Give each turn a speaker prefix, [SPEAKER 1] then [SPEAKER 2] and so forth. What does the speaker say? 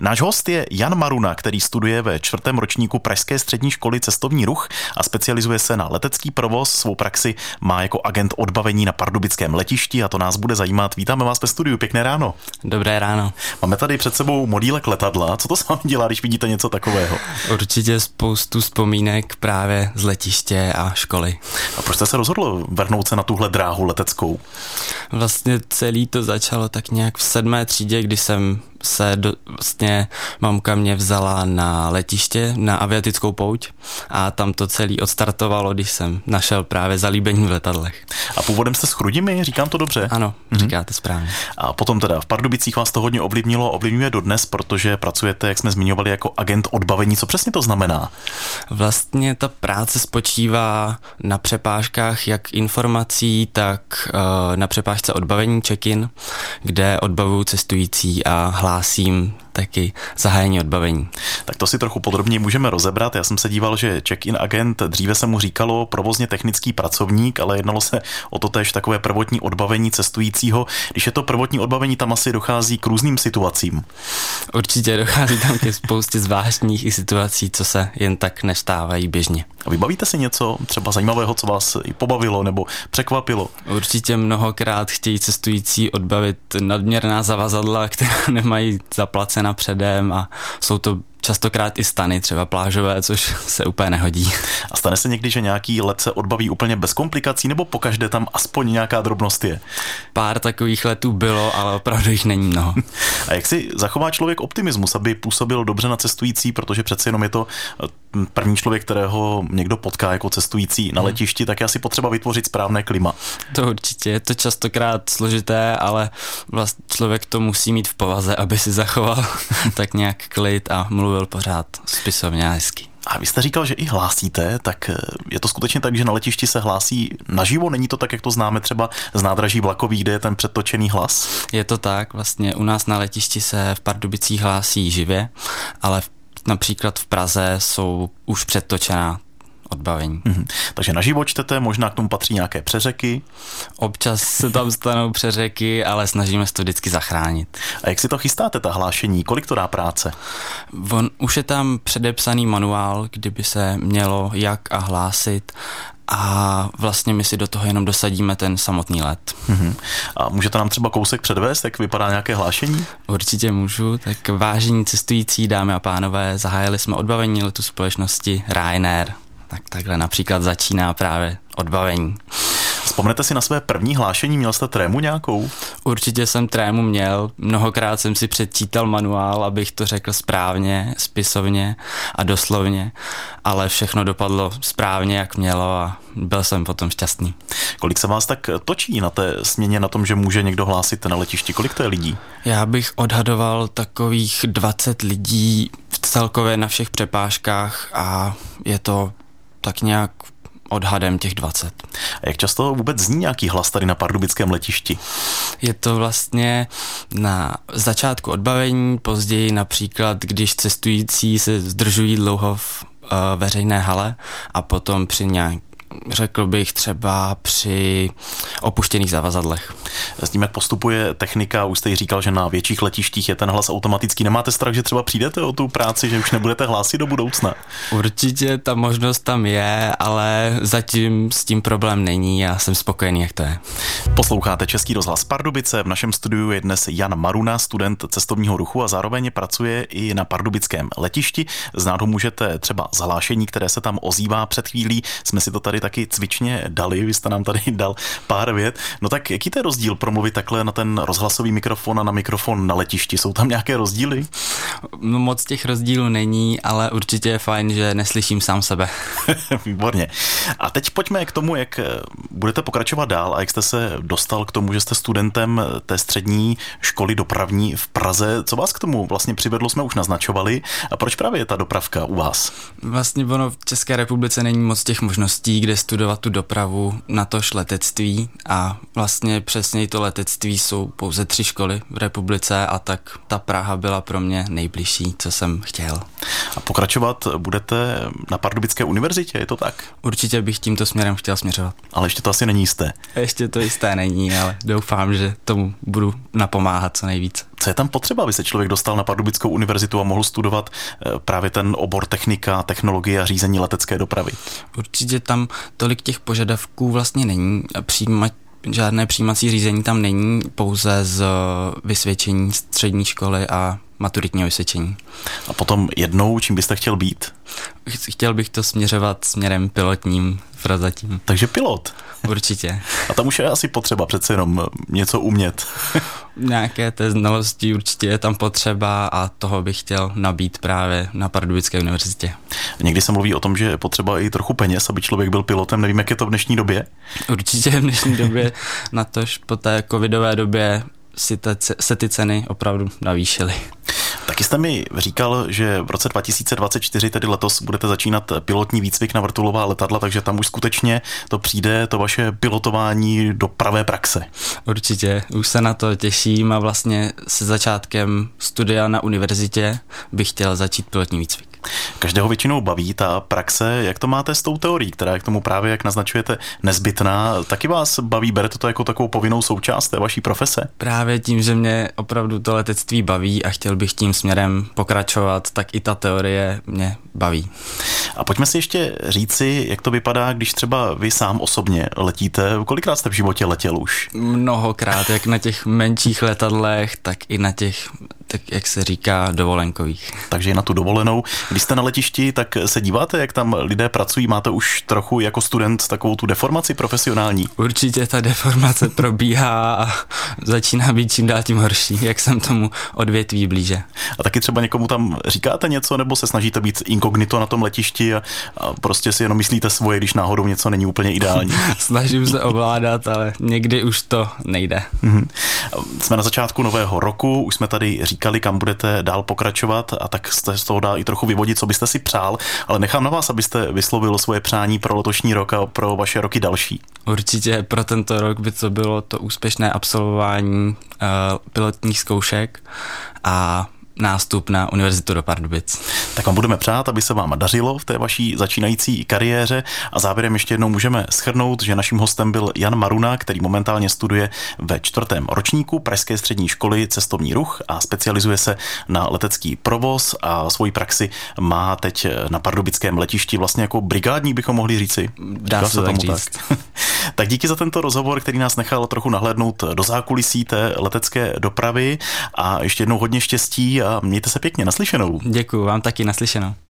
[SPEAKER 1] Náš host je Jan Maruna, který studuje ve čtvrtém ročníku Pražské střední školy cestovní ruch a specializuje se na letecký provoz. Svou praxi má jako agent odbavení na pardubickém letišti a to nás bude zajímat. Vítáme vás ve studiu, pěkné ráno.
[SPEAKER 2] Dobré ráno.
[SPEAKER 1] Máme tady před sebou modílek letadla. Co to s vámi dělá, když vidíte něco takového?
[SPEAKER 2] Určitě spoustu vzpomínek právě z letiště a školy.
[SPEAKER 1] A proč jste se rozhodl vrhnout se na tuhle dráhu leteckou?
[SPEAKER 2] Vlastně celý to začalo tak nějak v sedmé třídě, kdy jsem se do, vlastně mamka mě vzala na letiště, na aviatickou pouť a tam to celý odstartovalo, když jsem našel právě zalíbení v letadlech.
[SPEAKER 1] A původem jste s Chrudimi, říkám to dobře?
[SPEAKER 2] Ano, mm-hmm. říkáte správně.
[SPEAKER 1] A potom teda v Pardubicích vás to hodně ovlivnilo, ovlivňuje dodnes, protože pracujete, jak jsme zmiňovali, jako agent odbavení. Co přesně to znamená?
[SPEAKER 2] Vlastně ta práce spočívá na přepážkách jak informací, tak uh, na přepážce odbavení check-in, kde odbavují cestující a 拉伸 taky zahájení odbavení.
[SPEAKER 1] Tak to si trochu podrobněji můžeme rozebrat. Já jsem se díval, že check-in agent, dříve se mu říkalo provozně technický pracovník, ale jednalo se o to tež takové prvotní odbavení cestujícího. Když je to prvotní odbavení, tam asi dochází k různým situacím.
[SPEAKER 2] Určitě dochází tam ke spoustě zvláštních i situací, co se jen tak nestávají běžně.
[SPEAKER 1] A vybavíte si něco třeba zajímavého, co vás i pobavilo nebo překvapilo?
[SPEAKER 2] Určitě mnohokrát chtějí cestující odbavit nadměrná zavazadla, která nemají zaplacena předem a jsou to častokrát i stany, třeba plážové, což se úplně nehodí.
[SPEAKER 1] A stane se někdy, že nějaký let se odbaví úplně bez komplikací, nebo pokaždé tam aspoň nějaká drobnost je?
[SPEAKER 2] Pár takových letů bylo, ale opravdu jich není mnoho.
[SPEAKER 1] A jak si zachová člověk optimismus, aby působil dobře na cestující, protože přece jenom je to první člověk, kterého někdo potká jako cestující na mhm. letišti, tak je asi potřeba vytvořit správné klima.
[SPEAKER 2] To určitě, je to častokrát složité, ale vlastně člověk to musí mít v povaze, aby si zachoval tak nějak klid a mluvil pořád spisovně a hezky.
[SPEAKER 1] A vy jste říkal, že i hlásíte, tak eh, je to skutečně tak, že na letišti se hlásí naživo? Není to tak, jak to známe třeba z nádraží vlakových, kde je ten předtočený hlas?
[SPEAKER 2] Je to tak, vlastně u nás na letišti se v Pardubicích hlásí živě, ale například v Praze jsou už předtočená odbavení. Mm-hmm.
[SPEAKER 1] Takže na život čtete, možná k tomu patří nějaké přeřeky?
[SPEAKER 2] Občas se tam stanou přeřeky, ale snažíme se to vždycky zachránit.
[SPEAKER 1] A jak si to chystáte, ta hlášení? Kolik to dá práce?
[SPEAKER 2] On, už je tam předepsaný manuál, kdyby se mělo jak a hlásit a vlastně my si do toho jenom dosadíme ten samotný let.
[SPEAKER 1] Mm-hmm. A můžete nám třeba kousek předvést, jak vypadá nějaké hlášení?
[SPEAKER 2] Určitě můžu. Tak vážení cestující, dámy a pánové, zahájili jsme odbavení letu společnosti Ryanair. Tak takhle například začíná právě odbavení.
[SPEAKER 1] Vzpomnete si na své první hlášení, měl jste trému nějakou?
[SPEAKER 2] Určitě jsem trému měl, mnohokrát jsem si předčítal manuál, abych to řekl správně, spisovně a doslovně, ale všechno dopadlo správně, jak mělo a byl jsem potom šťastný.
[SPEAKER 1] Kolik se vás tak točí na té směně na tom, že může někdo hlásit na letišti? Kolik to je lidí?
[SPEAKER 2] Já bych odhadoval takových 20 lidí v celkově na všech přepážkách a je to tak nějak odhadem těch 20.
[SPEAKER 1] A jak často vůbec zní nějaký hlas tady na pardubickém letišti?
[SPEAKER 2] Je to vlastně na začátku odbavení, později například, když cestující se zdržují dlouho v uh, veřejné hale a potom při nějak řekl bych třeba při opuštěných zavazadlech.
[SPEAKER 1] S tím, jak postupuje technika, už jste říkal, že na větších letištích je ten hlas automatický. Nemáte strach, že třeba přijdete o tu práci, že už nebudete hlásit do budoucna?
[SPEAKER 2] Určitě ta možnost tam je, ale zatím s tím problém není. Já jsem spokojený, jak to je.
[SPEAKER 1] Posloucháte Český rozhlas Pardubice. V našem studiu je dnes Jan Maruna, student cestovního ruchu a zároveň pracuje i na pardubickém letišti. Znát ho můžete třeba zhlášení, které se tam ozývá před chvílí. Jsme si to tady taky cvičně dali, vy jste nám tady dal pár vět. No tak jaký to je rozdíl promluvit takhle na ten rozhlasový mikrofon a na mikrofon na letišti? Jsou tam nějaké rozdíly?
[SPEAKER 2] No moc těch rozdílů není, ale určitě je fajn, že neslyším sám sebe.
[SPEAKER 1] Výborně. A teď pojďme k tomu, jak budete pokračovat dál a jak jste se dostal k tomu, že jste studentem té střední školy dopravní v Praze. Co vás k tomu vlastně přivedlo, jsme už naznačovali. A proč právě je ta dopravka u vás?
[SPEAKER 2] Vlastně ono v České republice není moc těch možností, kde studovat tu dopravu, na tož letectví a vlastně přesně to letectví jsou pouze tři školy v republice a tak ta Praha byla pro mě nejbližší nejbližší, co jsem chtěl.
[SPEAKER 1] A pokračovat budete na Pardubické univerzitě, je to tak?
[SPEAKER 2] Určitě bych tímto směrem chtěl směřovat.
[SPEAKER 1] Ale ještě to asi není jisté.
[SPEAKER 2] Ještě to jisté není, ale doufám, že tomu budu napomáhat co nejvíc.
[SPEAKER 1] Co je tam potřeba, aby se člověk dostal na Pardubickou univerzitu a mohl studovat eh, právě ten obor technika, technologie a řízení letecké dopravy?
[SPEAKER 2] Určitě tam tolik těch požadavků vlastně není. Přijímat žádné přijímací řízení tam není, pouze z vysvědčení střední školy a maturitního vysvědčení.
[SPEAKER 1] A potom jednou, čím byste chtěl být?
[SPEAKER 2] Chtěl bych to směřovat směrem pilotním prozatím.
[SPEAKER 1] Takže pilot.
[SPEAKER 2] Určitě.
[SPEAKER 1] A tam už je asi potřeba přece jenom něco umět.
[SPEAKER 2] Nějaké té znalosti určitě je tam potřeba a toho bych chtěl nabít právě na Pardubické univerzitě.
[SPEAKER 1] Někdy se mluví o tom, že je potřeba i trochu peněz, aby člověk byl pilotem. Nevím, jak je to v dnešní době.
[SPEAKER 2] Určitě v dnešní době, na tož po té covidové době si te, se ty ceny opravdu navýšily.
[SPEAKER 1] Taky jste mi říkal, že v roce 2024, tedy letos, budete začínat pilotní výcvik na vrtulová letadla, takže tam už skutečně to přijde, to vaše pilotování do pravé praxe.
[SPEAKER 2] Určitě, už se na to těším a vlastně se začátkem studia na univerzitě bych chtěl začít pilotní výcvik.
[SPEAKER 1] Každého většinou baví ta praxe. Jak to máte s tou teorií, která je k tomu právě, jak naznačujete, nezbytná? Taky vás baví, berete to jako takovou povinnou součást té vaší profese?
[SPEAKER 2] Právě tím, že mě opravdu to letectví baví a chtěl bych tím směrem pokračovat, tak i ta teorie mě baví.
[SPEAKER 1] A pojďme si ještě říci, jak to vypadá, když třeba vy sám osobně letíte. Kolikrát jste v životě letěl už?
[SPEAKER 2] Mnohokrát, jak na těch menších letadlech, tak i na těch tak jak se říká, dovolenkových.
[SPEAKER 1] Takže na tu dovolenou. Když jste na letišti, tak se díváte, jak tam lidé pracují? Máte už trochu jako student takovou tu deformaci profesionální?
[SPEAKER 2] Určitě ta deformace probíhá a začíná být čím dál tím horší, jak jsem tomu odvětví blíže.
[SPEAKER 1] A taky třeba někomu tam říkáte něco, nebo se snažíte být inkognito na tom letišti a, a prostě si jenom myslíte svoje, když náhodou něco není úplně ideální?
[SPEAKER 2] Snažím se ovládat, ale někdy už to nejde.
[SPEAKER 1] Mm-hmm. Jsme na začátku nového roku, už jsme tady říkali, kam budete dál pokračovat a tak jste z toho dá i trochu vyvodit, co byste si přál, ale nechám na vás, abyste vyslovil svoje přání pro letošní rok a pro vaše roky další.
[SPEAKER 2] Určitě pro tento rok by to bylo to úspěšné absolvování uh, pilotních zkoušek a nástup na Univerzitu do Pardubic.
[SPEAKER 1] Tak vám budeme přát, aby se vám dařilo v té vaší začínající kariéře a závěrem ještě jednou můžeme schrnout, že naším hostem byl Jan Maruna, který momentálně studuje ve čtvrtém ročníku Pražské střední školy cestovní ruch a specializuje se na letecký provoz a svoji praxi má teď na pardubickém letišti vlastně jako brigádní bychom mohli říci.
[SPEAKER 2] Dá se tomu říct. Tak.
[SPEAKER 1] tak díky za tento rozhovor, který nás nechal trochu nahlédnout do zákulisí té letecké dopravy a ještě jednou hodně štěstí a mějte se pěkně naslyšenou.
[SPEAKER 2] Děkuji vám taky naslyšenou.